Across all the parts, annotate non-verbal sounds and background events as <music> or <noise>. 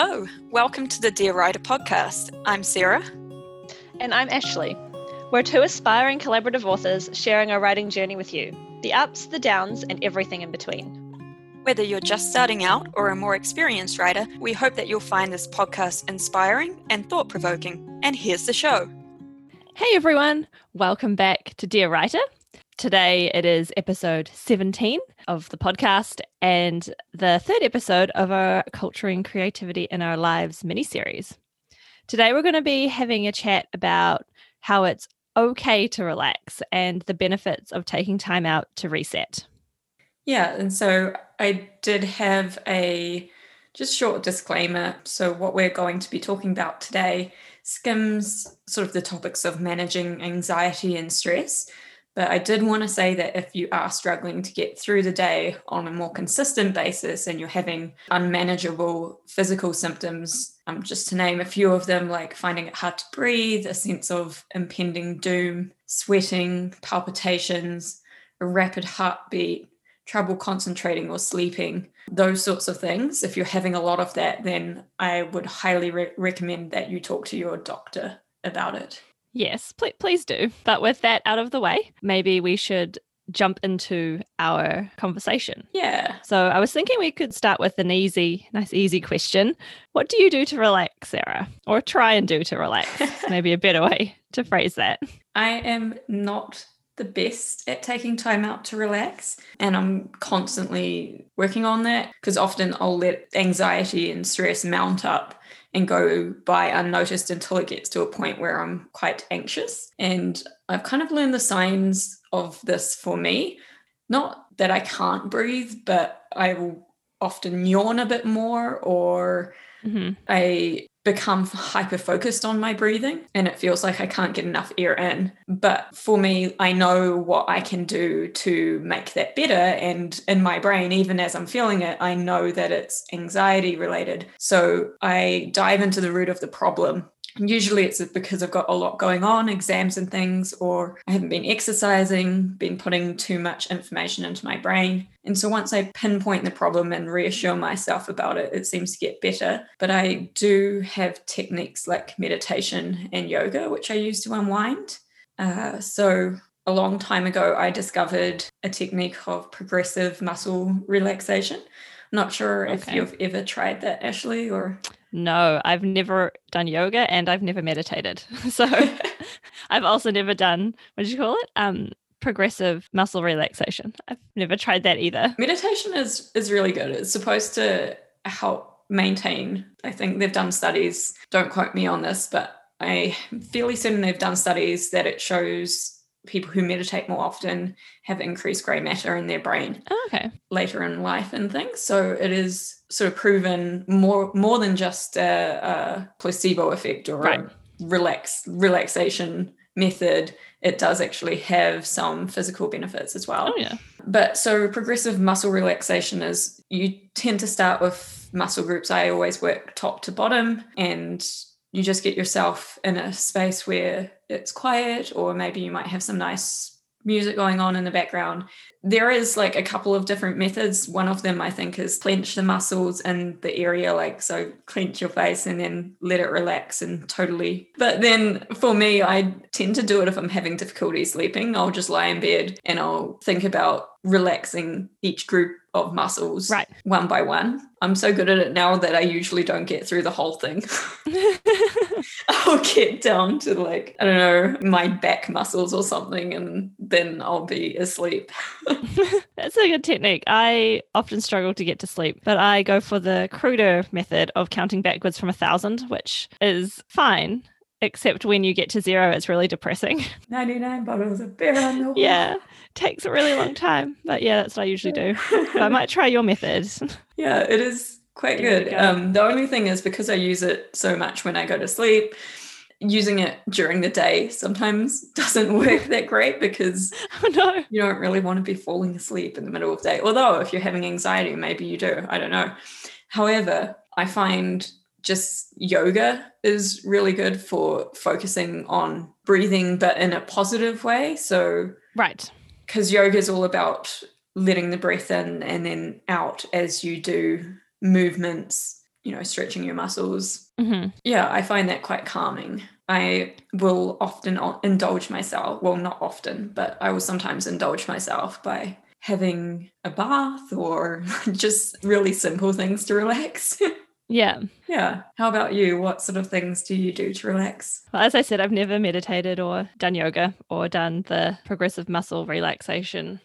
Hello, welcome to the Dear Writer podcast. I'm Sarah. And I'm Ashley. We're two aspiring collaborative authors sharing our writing journey with you the ups, the downs, and everything in between. Whether you're just starting out or a more experienced writer, we hope that you'll find this podcast inspiring and thought provoking. And here's the show. Hey everyone, welcome back to Dear Writer. Today it is episode 17 of the podcast and the third episode of our Culturing Creativity in Our Lives mini series. Today we're going to be having a chat about how it's okay to relax and the benefits of taking time out to reset. Yeah, and so I did have a just short disclaimer. So, what we're going to be talking about today skims sort of the topics of managing anxiety and stress. But I did want to say that if you are struggling to get through the day on a more consistent basis and you're having unmanageable physical symptoms, um, just to name a few of them, like finding it hard to breathe, a sense of impending doom, sweating, palpitations, a rapid heartbeat, trouble concentrating or sleeping, those sorts of things, if you're having a lot of that, then I would highly re- recommend that you talk to your doctor about it. Yes, pl- please do. But with that out of the way, maybe we should jump into our conversation. Yeah. So I was thinking we could start with an easy, nice, easy question. What do you do to relax, Sarah? Or try and do to relax? <laughs> maybe a better way to phrase that. I am not the best at taking time out to relax. And I'm constantly working on that because often I'll let anxiety and stress mount up and go by unnoticed until it gets to a point where I'm quite anxious. And I've kind of learned the signs of this for me. Not that I can't breathe, but I will often yawn a bit more or mm-hmm. I become hyper focused on my breathing and it feels like I can't get enough air in. But for me, I know what I can do to make that better. And in my brain, even as I'm feeling it, I know that it's anxiety related. So I dive into the root of the problem Usually it's because I've got a lot going on, exams and things, or I haven't been exercising, been putting too much information into my brain. And so once I pinpoint the problem and reassure myself about it, it seems to get better. But I do have techniques like meditation and yoga, which I use to unwind. Uh, so a long time ago, I discovered a technique of progressive muscle relaxation. Not sure okay. if you've ever tried that, Ashley, or no, I've never done yoga and I've never meditated. <laughs> So <laughs> I've also never done what did you call it? Um progressive muscle relaxation. I've never tried that either. Meditation is is really good. It's supposed to help maintain. I think they've done studies, don't quote me on this, but I am fairly certain they've done studies that it shows people who meditate more often have increased grey matter in their brain oh, okay. later in life and things. So it is sort of proven more more than just a, a placebo effect or right. a relax relaxation method. It does actually have some physical benefits as well. Oh yeah. But so progressive muscle relaxation is you tend to start with muscle groups. I always work top to bottom and you just get yourself in a space where it's quiet, or maybe you might have some nice music going on in the background. There is like a couple of different methods. One of them I think is clench the muscles in the area, like so clench your face and then let it relax and totally. But then for me, I tend to do it if I'm having difficulty sleeping. I'll just lie in bed and I'll think about relaxing each group of muscles right. one by one. I'm so good at it now that I usually don't get through the whole thing. <laughs> I'll get down to like, I don't know, my back muscles or something, and then I'll be asleep. <laughs> <laughs> That's a good technique. I often struggle to get to sleep, but I go for the cruder method of counting backwards from a thousand, which is fine except when you get to zero, it's really depressing. <laughs> 99 bottles of beer on the wall. Yeah, takes a really long time. But yeah, that's what I usually do. I might try your method. <laughs> Yeah, it is quite good. Go. Um, the only thing is because I use it so much when I go to sleep, using it during the day sometimes <laughs> doesn't work that great because <laughs> oh, no. you don't really want to be falling asleep in the middle of the day. Although if you're having anxiety, maybe you do. I don't know. However, I find just yoga is really good for focusing on breathing, but in a positive way. So, right. Because yoga is all about letting the breath in and then out as you do movements you know, stretching your muscles. Mhm. Yeah, I find that quite calming. I will often indulge myself. Well, not often, but I will sometimes indulge myself by having a bath or <laughs> just really simple things to relax. <laughs> Yeah. yeah. How about you? What sort of things do you do to relax? Well, as I said, I've never meditated or done yoga or done the progressive muscle relaxation.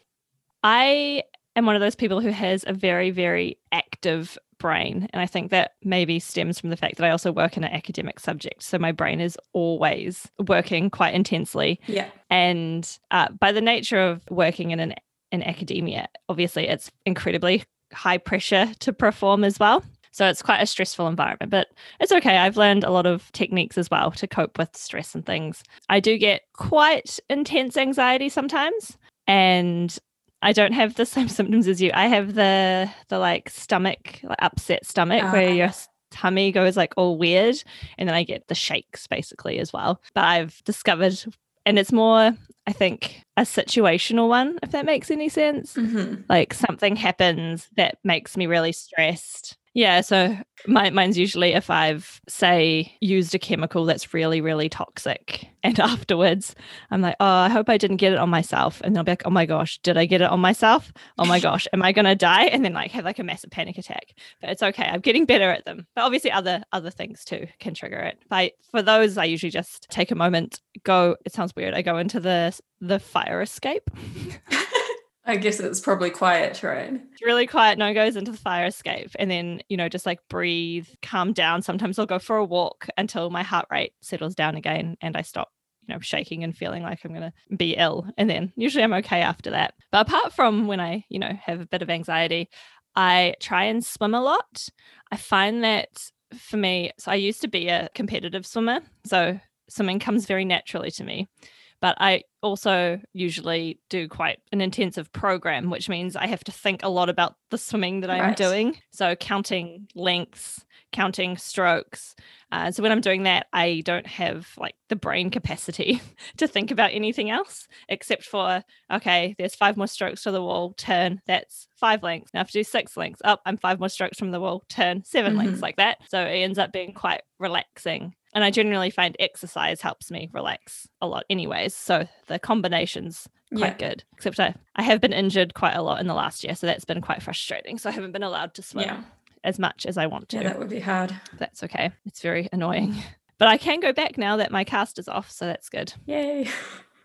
I am one of those people who has a very, very active brain. And I think that maybe stems from the fact that I also work in an academic subject. So my brain is always working quite intensely. Yeah. And uh, by the nature of working in an in academia, obviously it's incredibly high pressure to perform as well. So it's quite a stressful environment, but it's okay. I've learned a lot of techniques as well to cope with stress and things. I do get quite intense anxiety sometimes, and I don't have the <laughs> same symptoms as you. I have the the like stomach like upset stomach where Ah. your tummy goes like all weird, and then I get the shakes basically as well. But I've discovered, and it's more I think a situational one, if that makes any sense hmm like something happens that makes me really stressed. Yeah, so my, mine's usually if I've say used a chemical that's really really toxic, <laughs> and afterwards I'm like, oh, I hope I didn't get it on myself, and I'll be like, oh my gosh, did I get it on myself? Oh my gosh, am I gonna die? And then like have like a massive panic attack. But it's okay, I'm getting better at them. But obviously other other things too can trigger it. But for those, I usually just take a moment, go. It sounds weird. I go into the the fire escape. <laughs> I guess it's probably quiet, right? It's really quiet. No one goes into the fire escape. And then, you know, just like breathe, calm down. Sometimes I'll go for a walk until my heart rate settles down again and I stop, you know, shaking and feeling like I'm going to be ill. And then usually I'm okay after that. But apart from when I, you know, have a bit of anxiety, I try and swim a lot. I find that for me, so I used to be a competitive swimmer. So swimming comes very naturally to me. But I also usually do quite an intensive program, which means I have to think a lot about the swimming that I'm Right. doing. So counting lengths, counting strokes. Uh, so when I'm doing that, I don't have like the brain capacity <laughs> to think about anything else except for, okay, there's five more strokes to the wall, turn, that's five lengths. Now I have to do six lengths. Up, I'm five more strokes from the wall, turn, 7 lengths, Mhm. like that. So it ends up being quite relaxing. And I generally find exercise helps me relax a lot, anyways. So the combination's quite good. Except I, I have been injured quite a lot in the last year. So that's been quite frustrating. So I haven't been allowed to swim Yeah. as much as I want to. Yeah, that would be hard. That's okay. It's very annoying. <laughs> But I can go back now that my cast is off. So that's good. Yay.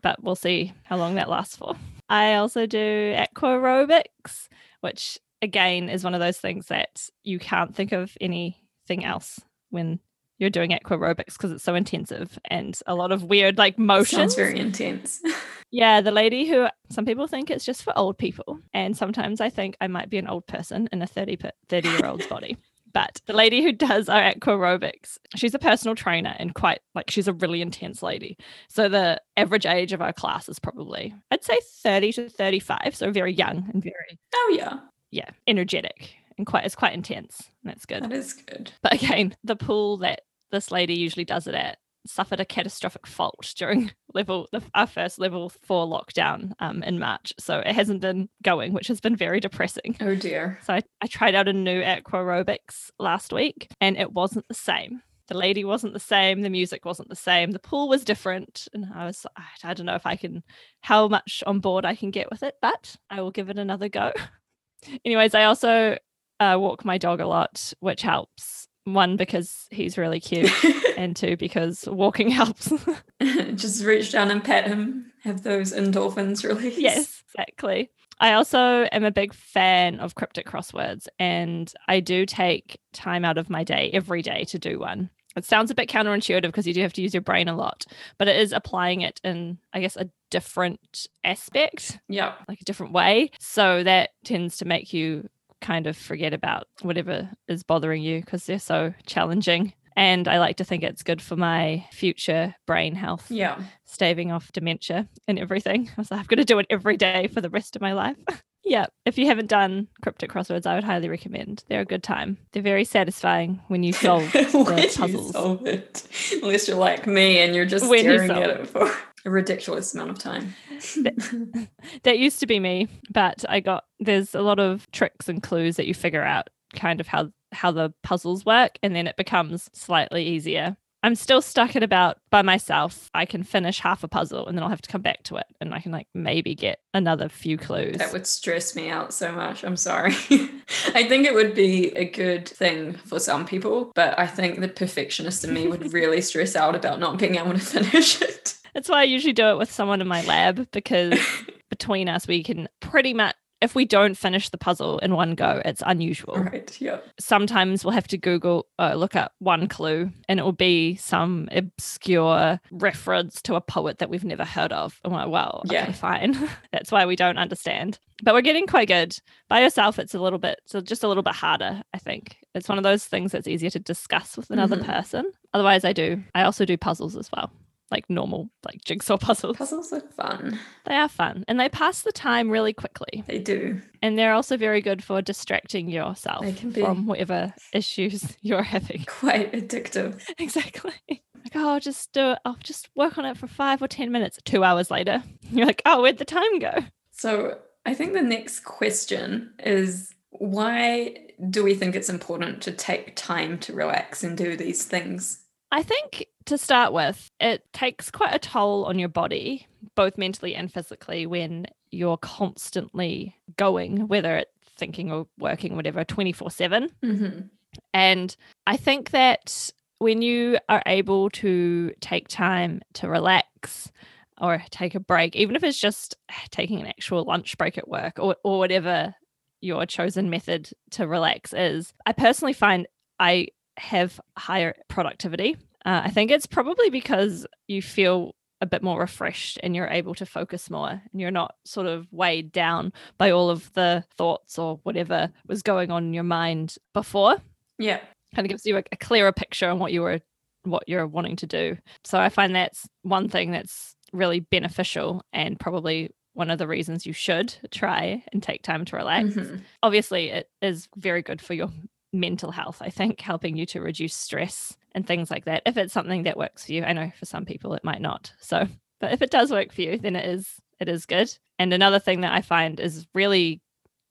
But we'll see how long that lasts for. I also do aquarobics, which again is one of those things that you can't think of anything else when you're doing aquarobics because it's so intensive and a lot of weird like motions. Sounds very intense. <laughs> Yeah, the lady who some people think it's just for old people, and sometimes I think I might be an old person in a 30 30 year old's <laughs> body. But the lady who does our aquarobics, she's a personal trainer and quite like she's a really intense lady. So the average age of our class is probably I'd say 30 to 35, so very young and very oh yeah, yeah, energetic and quite it's quite intense. That's good. that is good. But again, the pool that this lady usually does it at suffered a catastrophic fault during <laughs> level the, our first level four lockdown um, in March. So it hasn't been going, which has been very depressing. Oh dear. So I, I tried out a new aqua aerobics last week and it wasn't the same. The lady wasn't the same, the music wasn't the same, the pool was different. And I was, I- I don't know if I can, how much on board I can get with it, but I will give it another go. <laughs> Anyways, I also uh, walk my dog a lot, which helps. One, because he's really cute, <laughs> and two, because walking helps. <laughs> Just reach down and pet him. Have those endorphins release. yes, exactly. I also am a big fan of cryptic crosswords, and I do take time out of my day every day to do one. It sounds a bit counterintuitive because you do have to use your brain a lot, but it is applying it in, I guess, a different aspect, Yep. like a different way. So that tends to make you kind of forget about whatever is bothering you because they're so challenging. And I like to think it's good for my future brain health Yeah. staving off dementia and everything. I was like, I've got to do it every day for the rest of my life. <laughs> yeah. If you haven't done cryptic crosswords, I would highly recommend. They're a good time. They're very satisfying when you <laughs> solve when the you puzzles. solve it. Unless you're like me and you're just When you staring at it for a ridiculous amount of time. <laughs> that used to be me, but I got there's a lot of tricks and clues that you figure out kind of how how the puzzles work and then it becomes slightly easier. I'm still stuck at about by myself. I can finish half a puzzle and then I'll have to come back to it and I can like maybe get another few clues. That would stress me out so much. I'm sorry. <laughs> I think it would be a good thing for some people, but I think the perfectionist in me would really <laughs> stress out about not being able to finish it. That's why I usually do it with someone in my lab because <laughs> between us we can pretty much if we don't finish the puzzle in one go, it's unusual. Right. Yeah. Sometimes we'll have to Google, uh, look up one clue, and it will be some obscure reference to a poet that we've never heard of. And we're like, well, okay, Yeah. fine. <laughs> That's why we don't understand. But we're getting quite good. By yourself, it's a little bit, so just a little bit harder, I think. It's one of those things that's easier to discuss with another Mhm. person. Otherwise, I do. I also do puzzles as well, like normal, like jigsaw <laughs> puzzles. Puzzles are fun. They are fun and they pass the time really quickly. They do. And they're also very good for distracting yourself They can be. from whatever issues <laughs> you're having. Quite addictive. <laughs> exactly. Like, oh, I'll just do it. I'll just work on it for five or 10 minutes. Two hours later, you're like, oh, where'd the time go? So I think the next question is why do we think it's important to take time to relax and do these things? I think to start with, it takes quite a toll on your body, both mentally and physically, when you're constantly going, whether it's thinking or working, whatever, 24 7. Mm-hmm. And I think that when you are able to take time to relax or take a break, even if it's just taking an actual lunch break at work or, or whatever your chosen method to relax is, I personally find I have higher productivity. Uh, I think it's probably because you feel a bit more refreshed and you're able to focus more and you're not sort of weighed down by all of the thoughts or whatever was going on in your mind before Yeah. kind of gives you a, a clearer picture on what you were what you're wanting to do so i find that's one thing that's really beneficial and probably one of the reasons you should try and take time to relax Mhm. obviously it is very good for your mental health i think helping you to reduce stress and things like that. If it's something that works for you i know for some people it might not. So but if it does work for you then it is it is good. And another thing that i find is really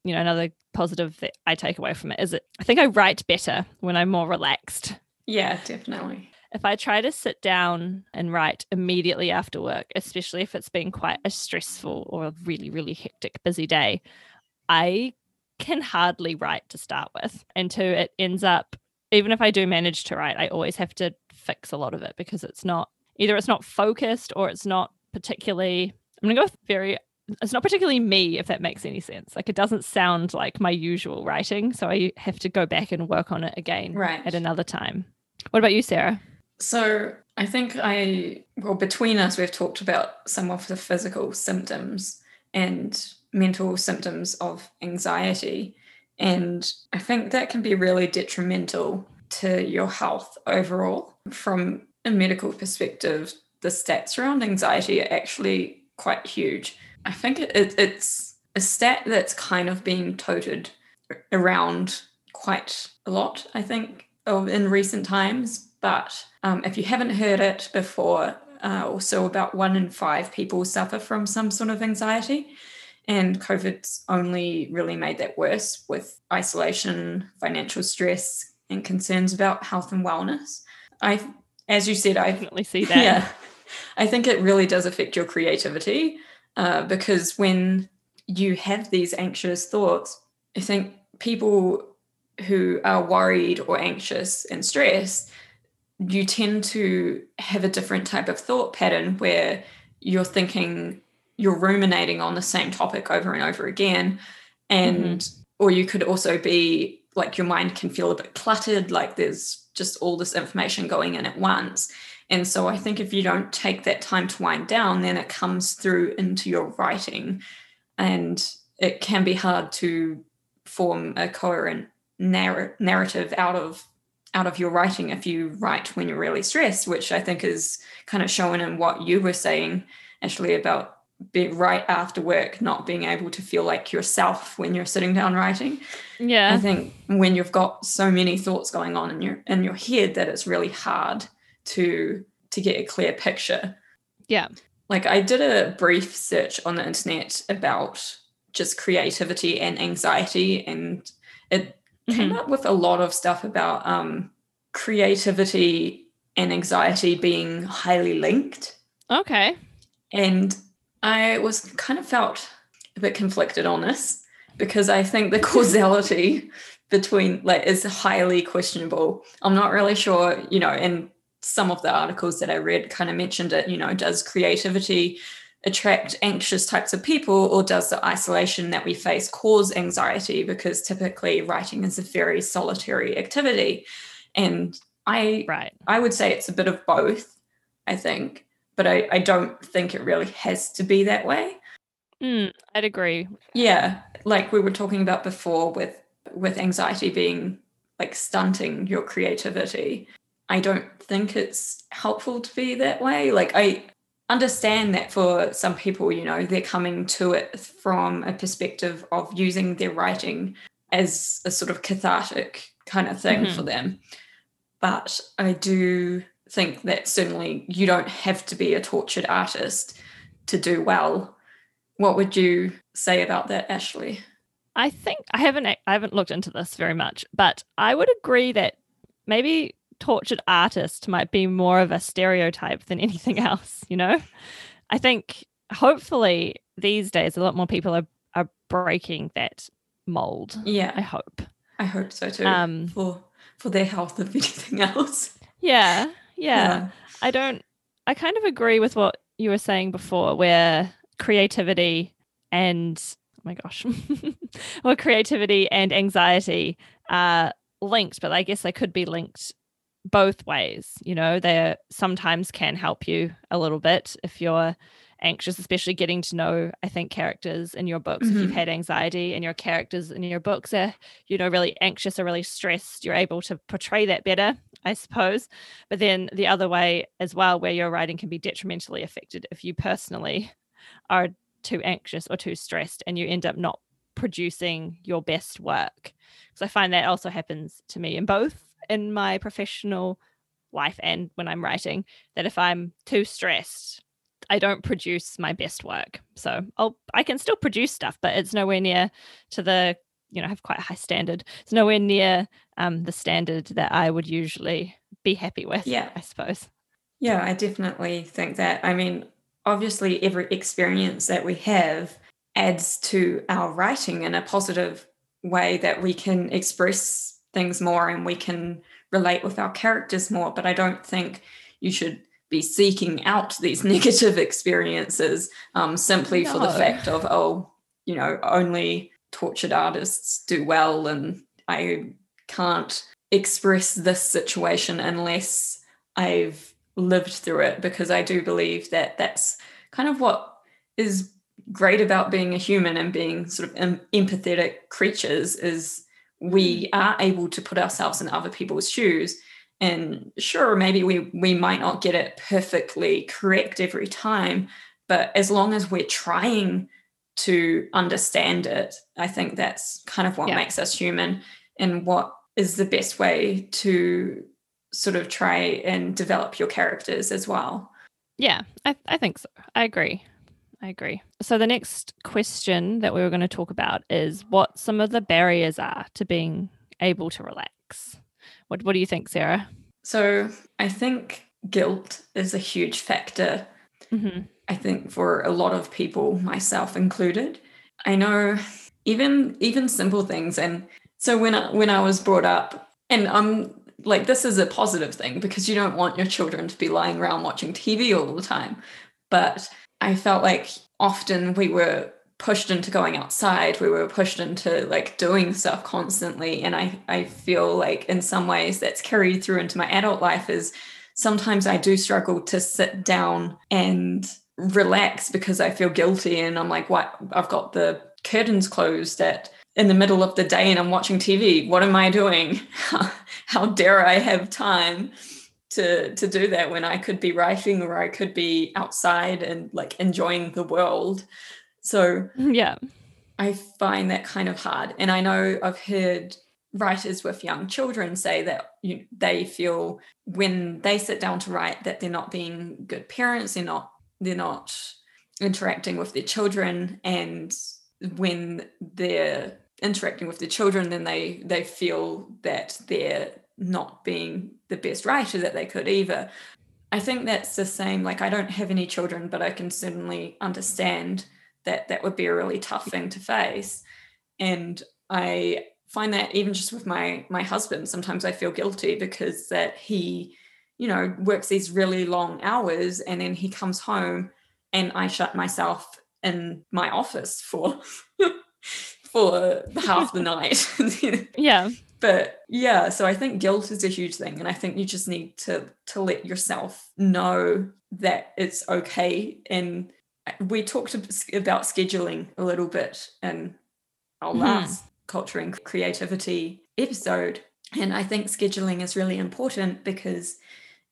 you know another positive that i take away from it is it i think i write better when i'm more relaxed. Yeah, definitely. if I try to sit down and write immediately after work, especially if it's been quite a stressful or a really, really hectic, busy day, I can hardly write to start with. And two, it ends up, even if I do manage to write, I always have to fix a lot of it because it's not either it's not focused or it's not particularly, I'm going to go with very, it's not particularly me, if that makes any sense. Like it doesn't sound like my usual writing. So I have to go back and work on it again Right. at another time. What about you, Sarah? So I think I, well, between us, we've talked about some of the physical symptoms and mental symptoms of anxiety. And I think that can be really detrimental to your health overall. From a medical perspective, the stats around anxiety are actually quite huge. I think it, it, it's a stat that's kind of being toted around quite a lot, I think, in recent times. But um, if you haven't heard it before, uh, also about one in five people suffer from some sort of anxiety. And COVID's only really made that worse with isolation, financial stress, and concerns about health and wellness. I, as you said, I definitely see that. yeah, I think it really does affect your creativity uh, because when you have these anxious thoughts, I think people who are worried or anxious and stressed, you tend to have a different type of thought pattern where you're thinking, you're ruminating on the same topic over and over again. And, mm-hmm. or you could also be like your mind can feel a bit cluttered, like there's just all this information going in at once. And so I think if you don't take that time to wind down, then it comes through into your writing. And it can be hard to form a coherent narr- narrative out of out of your writing if you write when you're really stressed, which I think is kind of shown in what you were saying, actually, about be right after work, not being able to feel like yourself when you're sitting down writing. Yeah. I think when you've got so many thoughts going on in your in your head that it's really hard to to get a clear picture. Yeah. Like I did a brief search on the internet about just creativity and anxiety and it came Mhm. up with a lot of stuff about um, creativity and anxiety being highly linked. Okay. And I was kind of felt a bit conflicted on this because I think the <laughs> causality between like is highly questionable. I'm not really sure, you know, and some of the articles that I read kind of mentioned it, you know, does creativity attract anxious types of people or does the isolation that we face cause anxiety because typically writing is a very solitary activity and I Right. I would say it's a bit of both, I think, but I, I don't think it really has to be that way. Mm, I'd agree. Yeah, like we were talking about before with with anxiety being like stunting your creativity. I don't think it's helpful to be that way. Like I understand that for some people, you know, they're coming to it from a perspective of using their writing as a sort of cathartic kind of thing Mhm. for them. But I do think that certainly you don't have to be a tortured artist to do well. What would you say about that, Ashley? I think I haven't I haven't looked into this very much, but I would agree that maybe tortured artist might be more of a stereotype than <laughs> anything else, you know? I think hopefully these days a lot more people are are breaking that mold. Yeah. I hope. I hope so too. Um for for their health, if anything <laughs> else. yeah, yeah. I don't I kind of agree with what you were saying before where creativity and oh my gosh. <laughs> well creativity and anxiety are linked, but I guess they could be linked both ways. You know, they sometimes can help you a little bit if you're anxious, especially getting to know, I think, characters in your books. If you've Mhm. had anxiety and your characters in your books are, you know, really anxious or really stressed, you're able to portray that better, I suppose. But then the other way as well, where your writing can be detrimentally affected if you personally are too anxious or too stressed and you end up not producing your best work. Because I find that also happens to me in both in my professional life and when I'm writing, that if I'm too stressed, I don't produce my best work. So I'll I can still produce stuff, but it's nowhere near to the you know have quite a high standard. It's nowhere near um, the standard that I would usually be happy with. Yeah. I suppose. Yeah, I definitely think that. I mean, obviously, every experience that we have adds to our writing in a positive way that we can express things more and we can relate with our characters more. But I don't think you should be seeking out these <laughs> negative experiences um, simply for the fact of, oh, you know, only tortured artists do well and I can't express this situation unless I've lived through it because I do believe that that's kind of what is great about being a human and being sort of em- empathetic creatures is we mm. are able to put ourselves in other people's shoes and sure maybe we we might not get it perfectly correct every time but as long as we're trying to understand it i think that's kind of what Yeah. makes us human and what is the best way to sort of try and develop your characters as well Yeah, I, I think so. I agree. I agree. So the next question that we were going to talk about is what some of the barriers are to being able to relax. What What do you think, Sarah? so i think guilt is a huge factor hmm I think for a lot of people, myself included. I know even even simple things. And so when I, when I was brought up, and I'm like, this is a positive thing because you don't want your children to be lying around watching TV all the time. But I felt like often we were pushed into going outside we were pushed into like doing stuff constantly and i i feel like in some ways that's carried through into my adult life is sometimes i do struggle to sit down and relax because i feel guilty and i'm like what i've got the curtains closed at in the middle of the day and i'm watching tv what am i doing <laughs> how dare i have time to to do that when i could be writing or i could be outside and like enjoying the world so <laughs> Yeah. I find that kind of hard. And I know I've heard writers with young children say that you, they feel when they sit down to write that they're not being good parents, they're not they're not interacting with their children, and when they're interacting with the children, then they they feel that they're not being the best writer that they could either. I think that's the same. Like I don't have any children, but I can certainly understand that that would be a really tough thing to face. And I find that even just with my my husband, sometimes I feel guilty because that he, you know, works these really long hours and then he comes home and I shut myself in my office for <laughs> for <laughs> half the night. <laughs> yeah. But yeah, so I think guilt is a huge thing and I think you just need to to let yourself know that it's okay and we talked about scheduling a little bit in our mm-hmm. last culture and creativity episode and I think scheduling is really important because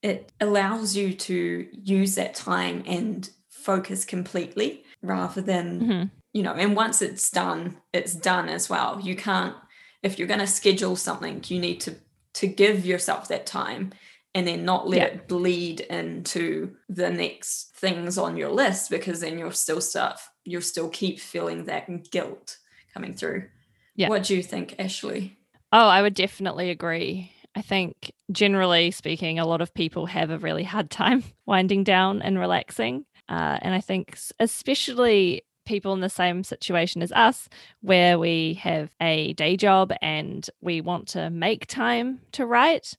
it allows you to use that time and focus completely rather than mm-hmm. You know and once it's done it's done as well you can't if you're going to schedule something you need to to give yourself that time and then not let yeah. it bleed into the next things on your list because then you'll still stuff you'll still keep feeling that guilt coming through yeah what do you think ashley oh i would definitely agree I think generally speaking, a lot of people have a really hard time <laughs> winding down and relaxing. Uh, and I think, especially people in the same situation as us, where we have a day job and we want to make time to write.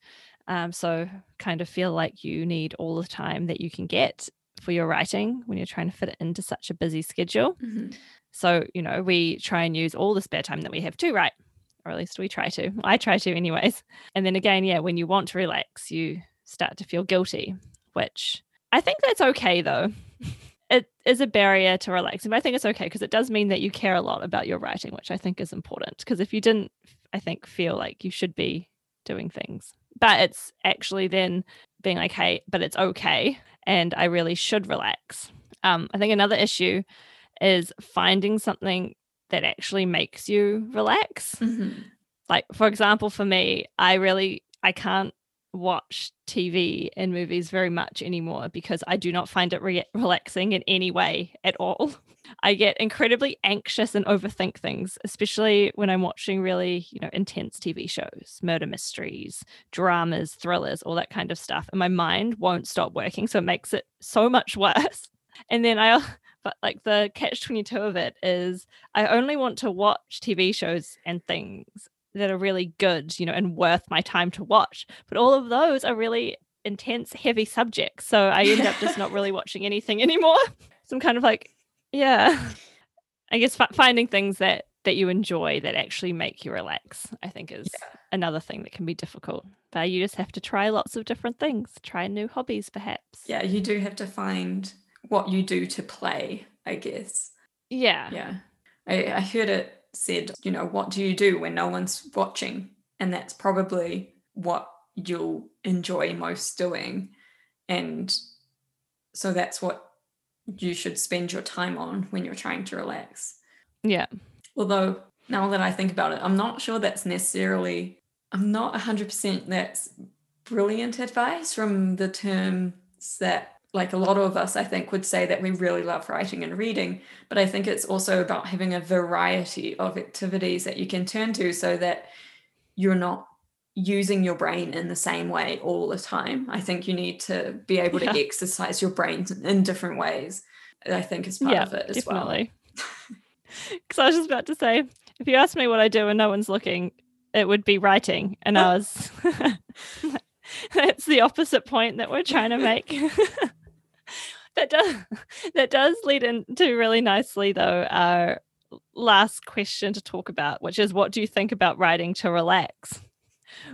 Um, so, kind of feel like you need all the time that you can get for your writing when you're trying to fit it into such a busy schedule. Mm-hmm. So, you know, we try and use all the spare time that we have to write, or at least we try to. <laughs> I try to, anyways. And then again, yeah, when you want to relax, you start to feel guilty, which I think that's okay though it is a barrier to relaxing, but I think it's okay because it does mean that you care a lot about your writing, which I think is important. Because if you didn't, I think, feel like you should be doing things, but it's actually then being like, hey, but it's okay. And I really should relax. Um, I think another issue is finding something that actually makes you relax. Mm-hmm. Like, for example, for me, I really, I can't watch TV and movies very much anymore because I do not find it re- relaxing in any way at all. <laughs> I get incredibly anxious and overthink things, especially when I'm watching really, you know, intense TV shows, murder mysteries, dramas, thrillers, all that kind of stuff. And my mind won't stop working. So it makes it so much <laughs> worse. And then I, <laughs> but like the catch 22 of it is I only want to watch TV shows and things that are really good, you know, and worth my time to watch. But all of those are really intense, heavy subjects. So I end up just not really <laughs> watching anything anymore. So I'm kind of like, yeah, <laughs> I guess f- finding things that that you enjoy that actually make you relax, I think is yeah. another thing that can be difficult. But you just have to try lots of different things, try new hobbies, perhaps. Yeah, you do have to find what you do to play, I guess. Yeah. Yeah. I, I heard it said, you know, what do you do when no one's watching? And that's probably what you'll enjoy most doing. And so that's what you should spend your time on when you're trying to relax. Yeah. Although now that I think about it, I'm not sure that's necessarily, I'm not 100% that's brilliant advice from the terms that like a lot of us, I think, would say that we really love writing and reading. But I think it's also about having a variety of activities that you can turn to so that you're not using your brain in the same way all the time. I think you need to be able yeah. to exercise your brain in different ways. I think is part yeah, of it as definitely. <laughs> well. Because I was just about to say, if you ask me what I do and no one's looking, it would be writing. And I oh. was <laughs> that's the opposite point that we're trying to make <laughs> that does <laughs> that does lead into really nicely though our last question to talk about which is what do you think about writing to relax?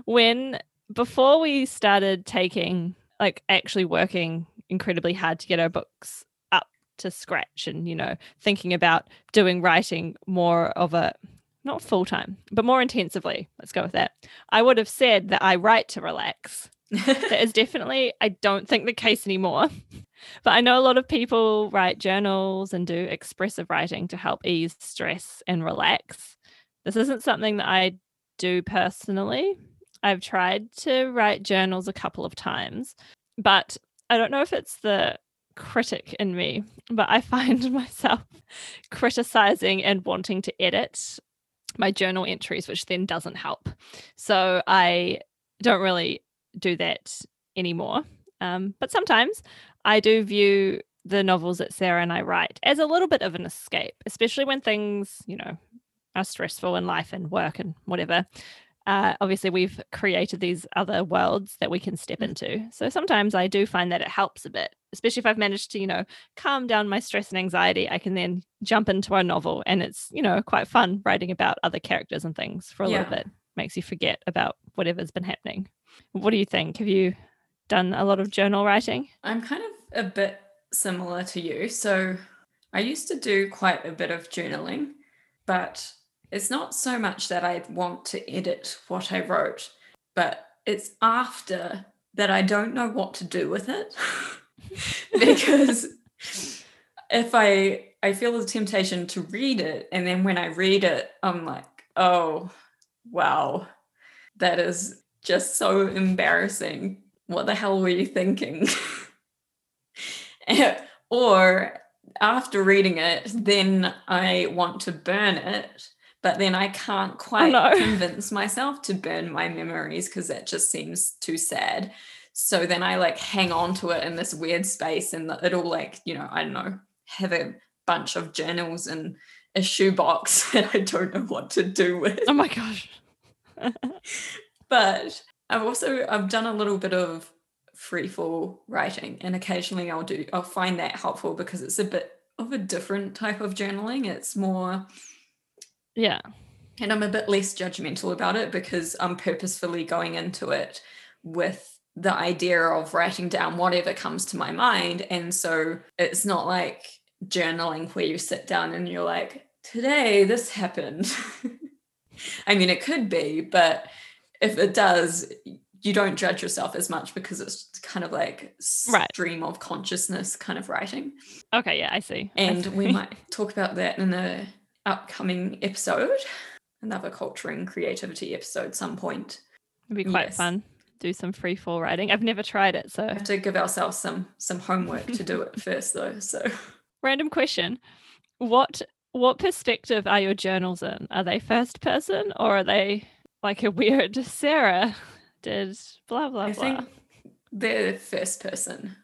When before we started taking like actually working incredibly hard to get our books up to scratch and you know thinking about doing writing more of a not full time but more intensively let's go with that i would have said that i write to relax. That is <laughs> definitely i don't think the case anymore but I know a lot of people write journals and do expressive writing to help ease stress and relax. This isn't something that I do personally. I've tried to write journals a couple of times, but I don't know if it's the critic in me, but I <laughs> find myself criticizing and wanting to edit my journal entries, which then doesn't help. So I don't really do that anymore. Um, but sometimes I do view the novels that Sarah and I write as a little bit of an escape, especially when things, you know, are stressful in life and work and whatever. Uh, obviously, we've created these other worlds that we can step Mm. into. So sometimes I do find that it helps a bit, especially if I've managed to, you know, calm down my stress and anxiety. I can then jump into a novel and it's, you know, quite fun writing about other characters and things for a Yeah. little bit. Makes you forget about whatever's been happening. What do you think? Have you done a lot of journal writing? I'm kind of a bit similar to you. So I used to do quite a bit of journaling, but it's not so much that I want to edit what I wrote, but it's after that I don't know what to do with it. <laughs> because if I I feel the temptation to read it and then when I read it I'm like, "Oh, wow. That is just so embarrassing. What the hell were you thinking?" <laughs> <laughs> or after reading it, then I want to burn it, but then I can't quite no. <laughs> convince myself to burn my memories because that just seems too sad. So then I like hang on to it in this weird space and it'll like, you know, I don't know, have a bunch of journals in a shoebox <laughs> that I don't know what to do with. Oh my gosh. But I've also I've done a little bit of free fall writing and occasionally I'll do I'll find that helpful because it's a bit of a different type of journaling. It's more Yeah. and I'm a bit less judgmental about it because I'm purposefully going into it with the idea of writing down whatever comes to my mind. And so it's not like journaling where you sit down and you're like, today this happened. <laughs> I mean, it could be, but if it does, you don't judge yourself as much because it's kind of like Right. stream of consciousness kind of writing. Okay, yeah, I see. I And we <laughs> might talk about that in a upcoming episode, another culture and creativity episode some point. It'd be quite Yes. fun. Do some free fall writing. I've never tried it, so We have to give ourselves some some homework to do it <laughs> first though. So random question. What what perspective are your journals in? Are they first person or are they like a weird <laughs> Sarah did blah blah I blah? think they're first person.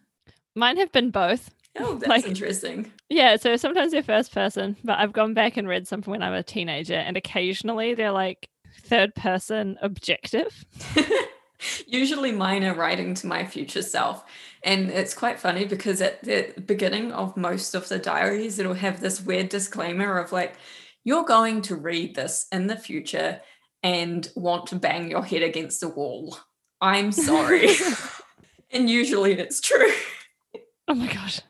Mine have been both. Oh, <laughs> that's Like- interesting. Yeah, so sometimes they're first person, but I've gone back and read some from when I was a teenager, and occasionally they're like third person objective. <laughs> Usually mine are writing to my future self. And it's quite funny because at the beginning of most of the diaries, it'll have this weird disclaimer of like, you're going to read this in the future and want to bang your head against the wall. I'm <laughs> sorry. and usually it's true. Oh my gosh.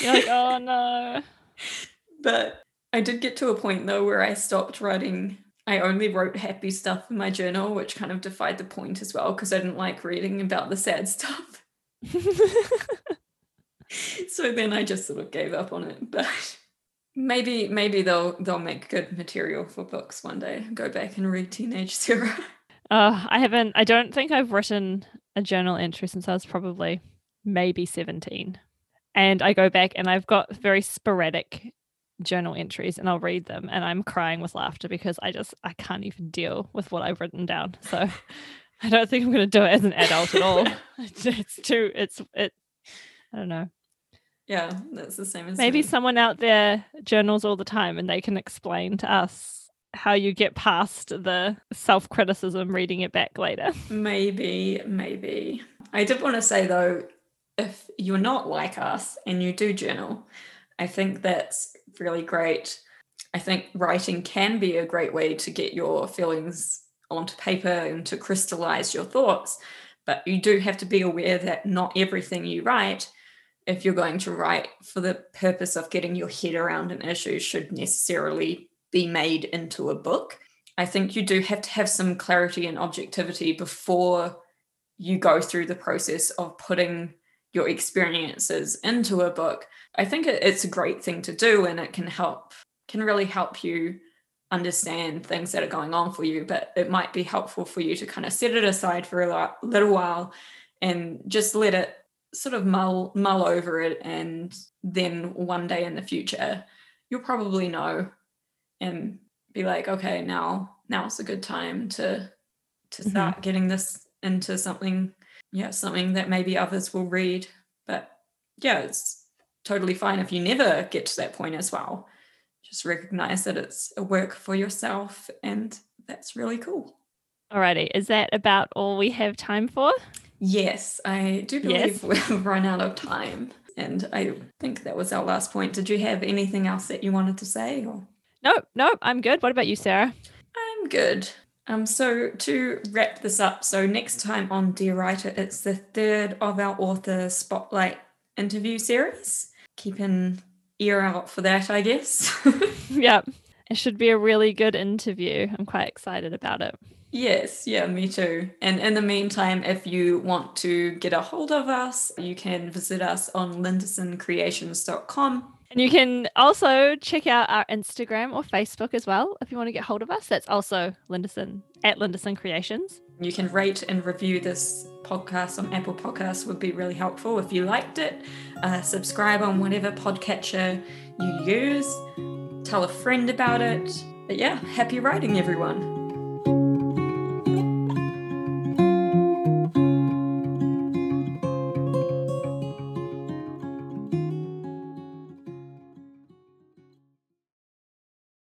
You're like, <laughs> oh no. But I did get to a point though where I stopped writing. I only wrote happy stuff in my journal, which kind of defied the point as well because I didn't like reading about the sad stuff. <laughs> so then I just sort of gave up on it. But maybe maybe they'll they'll make good material for books one day. Go back and read Teenage Sarah. <laughs> Uh, I haven't, I don't think I've written a journal entry since I was probably maybe 17. And I go back and I've got very sporadic journal entries and I'll read them and I'm crying with laughter because I just, I can't even deal with what I've written down. So <laughs> I don't think I'm going to do it as an adult at all. <laughs> It's, it's too, it's, it, I don't know. Yeah, that's the same as Maybe me. someone out there journals all the time and they can explain to us how you get past the self criticism reading it back later. <laughs> Maybe, maybe. I did want to say though, if you're not like us and you do journal, I think that's really great. I think writing can be a great way to get your feelings onto paper and to crystallize your thoughts. But you do have to be aware that not everything you write, if you're going to write for the purpose of getting your head around an issue, should necessarily be made into a book. I think you do have to have some clarity and objectivity before you go through the process of putting your experiences into a book. I think it's a great thing to do and it can help, can really help you understand things that are going on for you. But it might be helpful for you to kind of set it aside for a little while and just let it sort of mull, mull over it. And then one day in the future, you'll probably know and be like, okay, now now's a good time to to Mhm. start getting this into something, yeah, something that maybe others will read. But yeah, it's totally fine if you never get to that point as well. Just recognize that it's a work for yourself and that's really cool. Alrighty, is that about all we have time for? Yes, I do Yes. believe we've <laughs> run out of time. And I think that was our last point. Did you have anything else that you wanted to say? Or? Nope, nope, I'm good. What about you, Sarah? I'm good. Um, so to wrap this up, so next time on Dear Writer, it's the third of our author spotlight interview series. Keep an ear out for that, I guess. <laughs> yep. It should be a really good interview. I'm quite excited about it. Yes, yeah, me too. And in the meantime, if you want to get a hold of us, you can visit us on lindersoncreations.com. And you can also check out our Instagram or Facebook as well if you want to get hold of us. That's also Linderson at Linderson Creations. You can rate and review this podcast on Apple Podcasts would be really helpful if you liked it. Uh, subscribe on whatever podcatcher you use. Tell a friend about it. But yeah, happy writing, everyone.